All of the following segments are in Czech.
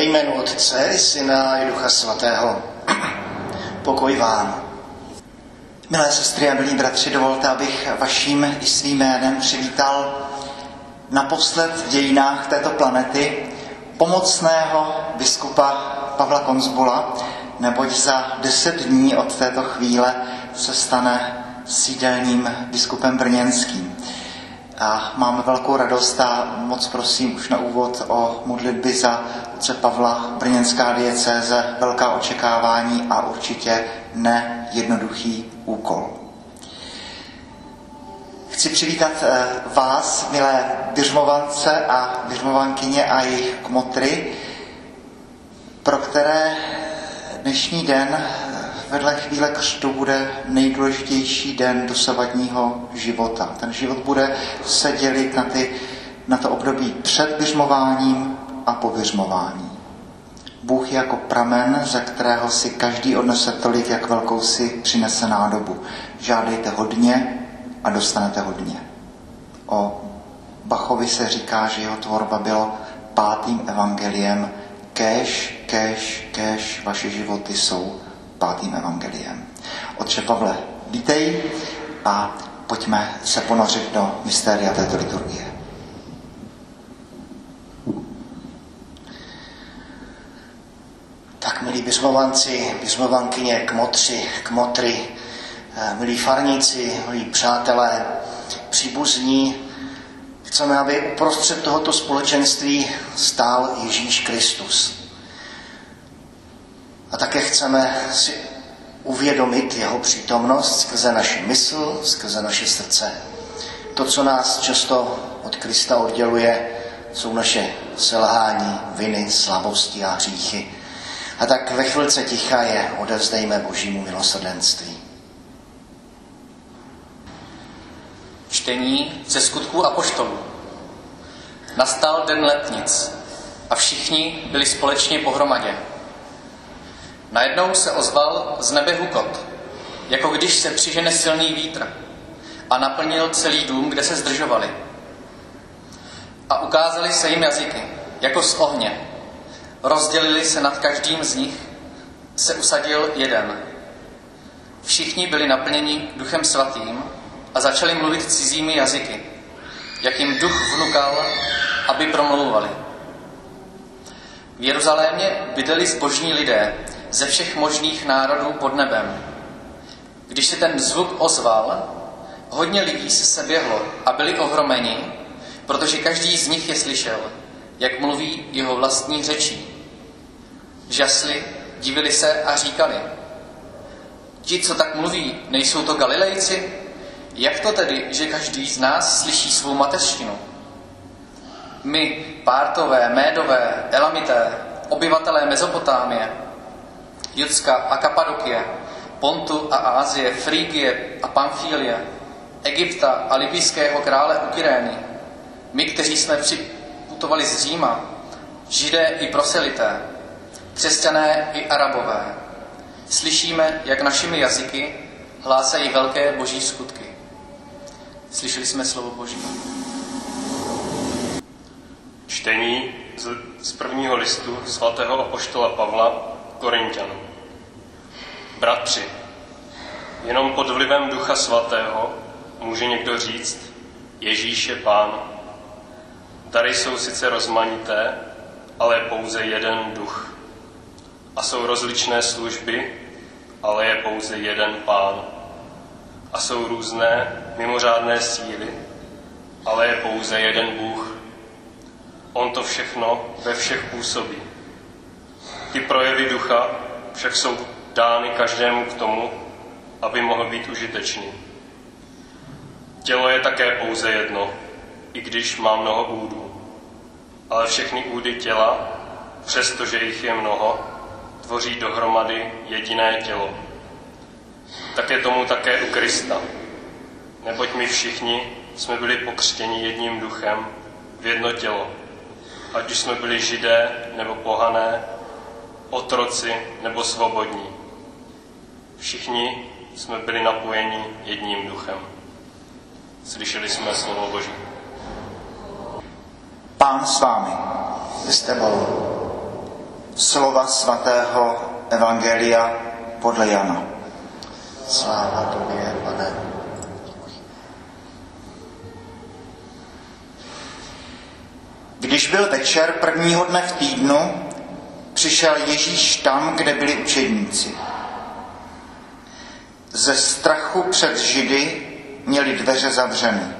Ve jménu Otce, Syna i Ducha Svatého. Pokoj vám. Milé sestry a milí bratři, dovolte, abych vaším i svým jménem přivítal naposled v dějinách této planety pomocného biskupa Pavla Konzbula, neboť za deset dní od této chvíle se stane sídelním biskupem brněnským. A máme velkou radost a moc prosím už na úvod o modlitby za otce Pavla, brněnská diecéze, velká očekávání a určitě nejednoduchý úkol. Chci přivítat eh, vás, milé běžmovance a běžmovankyně a jejich kmotry, pro které dnešní den vedle chvíle křtu bude nejdůležitější den dosavadního života. Ten život bude se dělit na, ty, na to období před běžmováním a po běžmování. Bůh je jako pramen, ze kterého si každý odnese tolik, jak velkou si přinese nádobu. Žádejte hodně a dostanete hodně. O Bachovi se říká, že jeho tvorba bylo pátým evangeliem. Kéž, kéž, kéž vaše životy jsou pátým evangeliem. Otče Pavle, vítej a pojďme se ponořit do mystéria této liturgie. Tak, milí běžmovanci, běžmovankyně, kmotři, kmotry, eh, milí farníci, milí přátelé, příbuzní, chceme, aby uprostřed tohoto společenství stál Ježíš Kristus. Také chceme si uvědomit jeho přítomnost skrze naši mysl, skrze naše srdce. To, co nás často od Krista odděluje, jsou naše selhání, viny, slabosti a hříchy. A tak ve chvilce ticha je odevzdejme Božímu milosrdenství. Čtení ze skutků apoštolů. Nastal den letnic a všichni byli společně pohromadě. Najednou se ozval z nebe hukot, jako když se přižene silný vítr a naplnil celý dům, kde se zdržovali. A ukázali se jim jazyky, jako z ohně. Rozdělili se nad každým z nich, se usadil jeden. Všichni byli naplněni duchem svatým a začali mluvit cizími jazyky, jak jim duch vnukal, aby promlouvali. V Jeruzalémě bydleli zbožní lidé, ze všech možných národů pod nebem. Když se ten zvuk ozval, hodně lidí se seběhlo a byli ohromeni, protože každý z nich je slyšel, jak mluví jeho vlastní řečí. Žasli, divili se a říkali, ti, co tak mluví, nejsou to Galilejci? Jak to tedy, že každý z nás slyší svou mateřštinu? My, Pártové, Médové, Elamité, obyvatelé Mezopotámie, Judska a Kapadokie, Pontu a Ázie, Frígie a Pamfílie, Egypta a libyského krále Ukirény, my, kteří jsme připutovali z Říma, židé i proselité, křesťané i arabové, slyšíme, jak našimi jazyky hlásají velké boží skutky. Slyšeli jsme slovo Boží. Čtení z prvního listu svatého apoštola Pavla Korintianům. Bratři, jenom pod vlivem Ducha Svatého může někdo říct, Ježíš je Pán. Dary jsou sice rozmanité, ale je pouze jeden duch. A jsou rozličné služby, ale je pouze jeden Pán. A jsou různé mimořádné síly, ale je pouze jeden Bůh. On to všechno ve všech působí. Ty projevy ducha však jsou dány každému k tomu, aby mohl být užitečný. Tělo je také pouze jedno, i když má mnoho údů. Ale všechny údy těla, přestože jich je mnoho, tvoří dohromady jediné tělo. Tak je tomu také u Krista. Neboť my všichni jsme byli pokřtěni jedním duchem v jedno tělo. Ať už jsme byli židé nebo pohané, otroci nebo svobodní. Všichni jsme byli napojeni jedním duchem. Slyšeli jsme slovo Boží. Pán s vámi, s tebou. slova svatého Evangelia podle Jana. Sláva tobě, pane. Když byl večer prvního dne v týdnu, přišel Ježíš tam, kde byli učedníci. Ze strachu před Židy měli dveře zavřeny.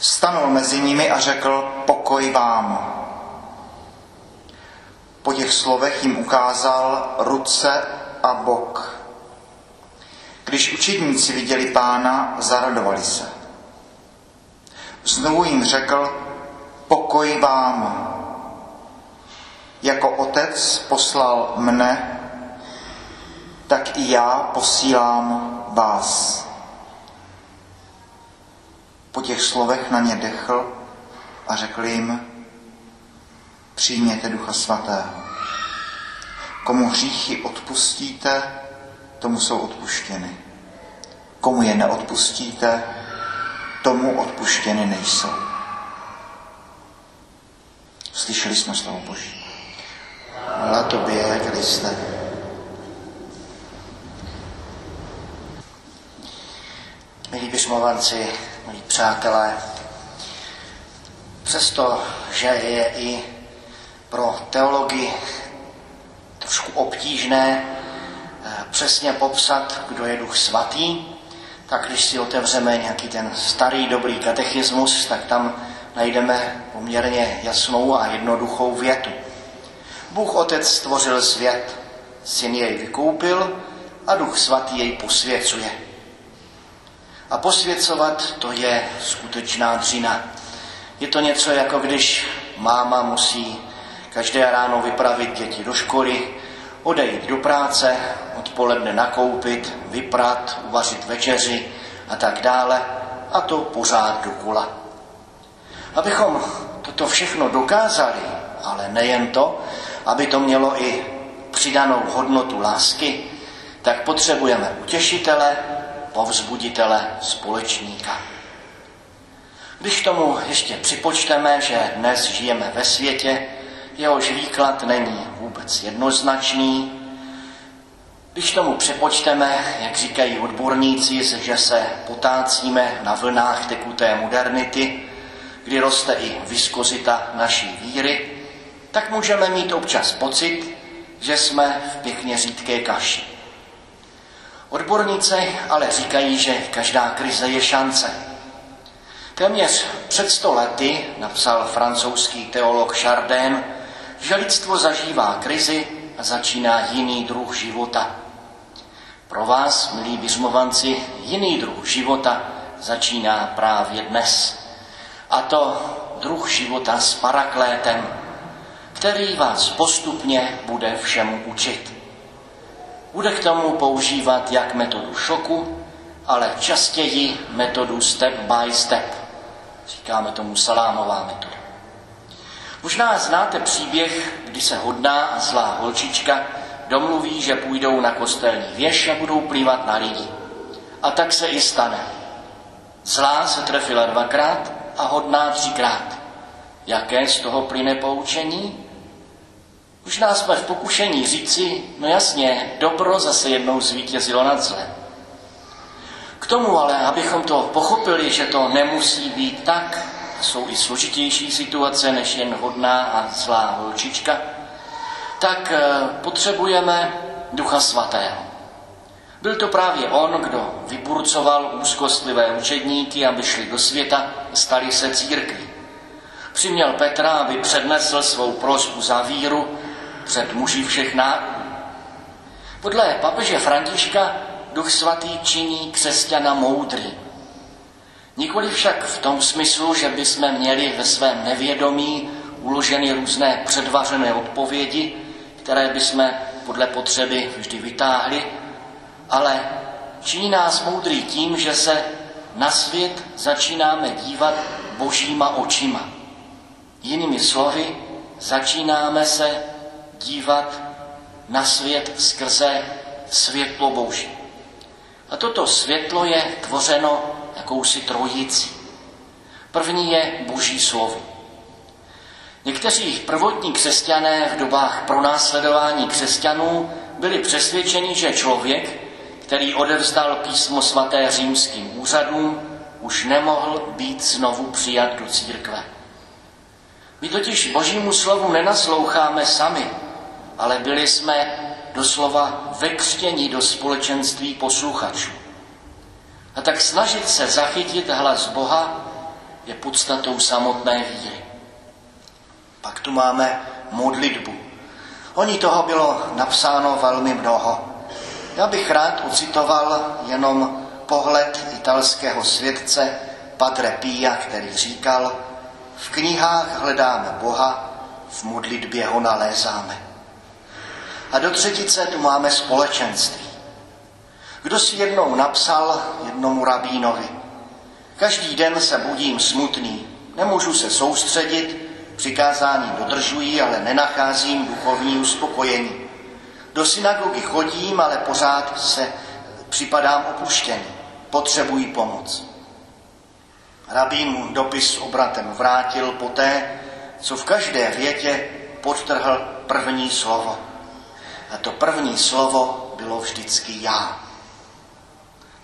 Stanul mezi nimi a řekl, pokoj vám. Po těch slovech jim ukázal ruce a bok. Když učedníci viděli pána, zaradovali se. Znovu jim řekl, pokoj vám. Jako otec poslal mne, tak i já posílám vás. Po těch slovech na ně dechl a řekl jim, přijměte Ducha Svatého. Komu hříchy odpustíte, tomu jsou odpuštěny. Komu je neodpustíte, tomu odpuštěny nejsou. Slyšeli jsme slovo Boží. Na tobě, Kriste. Milí běžmovanci, milí přátelé, přesto, že je i pro teologii trošku obtížné eh, přesně popsat, kdo je Duch Svatý, tak když si otevřeme nějaký ten starý dobrý katechismus, tak tam najdeme poměrně jasnou a jednoduchou větu. Bůh Otec stvořil svět, syn jej vykoupil a Duch Svatý jej posvěcuje. A posvěcovat to je skutečná dřina. Je to něco jako když máma musí každé ráno vypravit děti do školy, odejít do práce, odpoledne nakoupit, vyprat, uvařit večeři a tak dále. A to pořád dokola. Abychom toto všechno dokázali, ale nejen to, aby to mělo i přidanou hodnotu lásky, tak potřebujeme utěšitele, povzbuditele, společníka. Když tomu ještě připočteme, že dnes žijeme ve světě, jehož výklad není vůbec jednoznačný, když tomu přepočteme, jak říkají odborníci, že se potácíme na vlnách tekuté modernity, kdy roste i viskozita naší víry, tak můžeme mít občas pocit, že jsme v pěkně řídké kaši. Odborníci ale říkají, že každá krize je šance. Téměř před sto lety napsal francouzský teolog Chardin, že lidstvo zažívá krizi a začíná jiný druh života. Pro vás, milí vyřmovanci, jiný druh života začíná právě dnes. A to druh života s paraklétem, který vás postupně bude všemu učit. Bude k tomu používat jak metodu šoku, ale častěji metodu step by step. Říkáme tomu salámová metoda. Možná znáte příběh, kdy se hodná a zlá holčička domluví, že půjdou na kostelní věž a budou plývat na lidi. A tak se i stane. Zlá se trefila dvakrát a hodná třikrát. Jaké z toho plyne poučení? Možná jsme v pokušení říci, no jasně, dobro zase jednou zvítězilo nad zlem. K tomu ale, abychom to pochopili, že to nemusí být tak, jsou i složitější situace než jen hodná a zlá holčička, tak eh, potřebujeme Ducha Svatého. Byl to právě on, kdo vyburcoval úzkostlivé učedníky, aby šli do světa, stali se církví. Přiměl Petra, aby přednesl svou prosbu za víru před muži všech národů. Podle papeže Františka Duch Svatý činí křesťana moudrý. Nikoli však v tom smyslu, že bychom měli ve svém nevědomí uloženy různé předvařené odpovědi, které bychom podle potřeby vždy vytáhli, ale činí nás moudrý tím, že se na svět začínáme dívat božíma očima. Jinými slovy, začínáme se dívat na svět skrze světlo Boží. A toto světlo je tvořeno jakousi trojicí. První je Boží slovo. Někteří prvotní křesťané v dobách pronásledování křesťanů byli přesvědčeni, že člověk, který odevzdal písmo svaté římským úřadům, už nemohl být znovu přijat do církve. My totiž božímu slovu nenasloucháme sami, ale byli jsme doslova vekřtěni do společenství posluchačů. A tak snažit se zachytit hlas Boha je podstatou samotné víry. Pak tu máme modlitbu. O ní toho bylo napsáno velmi mnoho. Já bych rád ocitoval jenom pohled italského svědce Padre Pia, který říkal, v knihách hledáme Boha, v modlitbě ho nalézáme. A do třetice tu máme společenství. Kdo si jednou napsal jednomu rabínovi, každý den se budím smutný, nemůžu se soustředit, přikázání dodržuji, ale nenacházím duchovní uspokojení. Do synagogy chodím, ale pořád se připadám opuštěný. Potřebuji pomoc. Rabín mu dopis obratem vrátil poté, co v každé větě podtrhl první slovo. A to první slovo bylo vždycky já.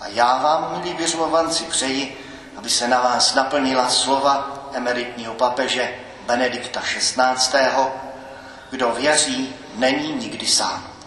A já vám, milí věřmovanci, přeji, aby se na vás naplnila slova emeritního papeže Benedikta XVI. Kdo věří, není nikdy sám.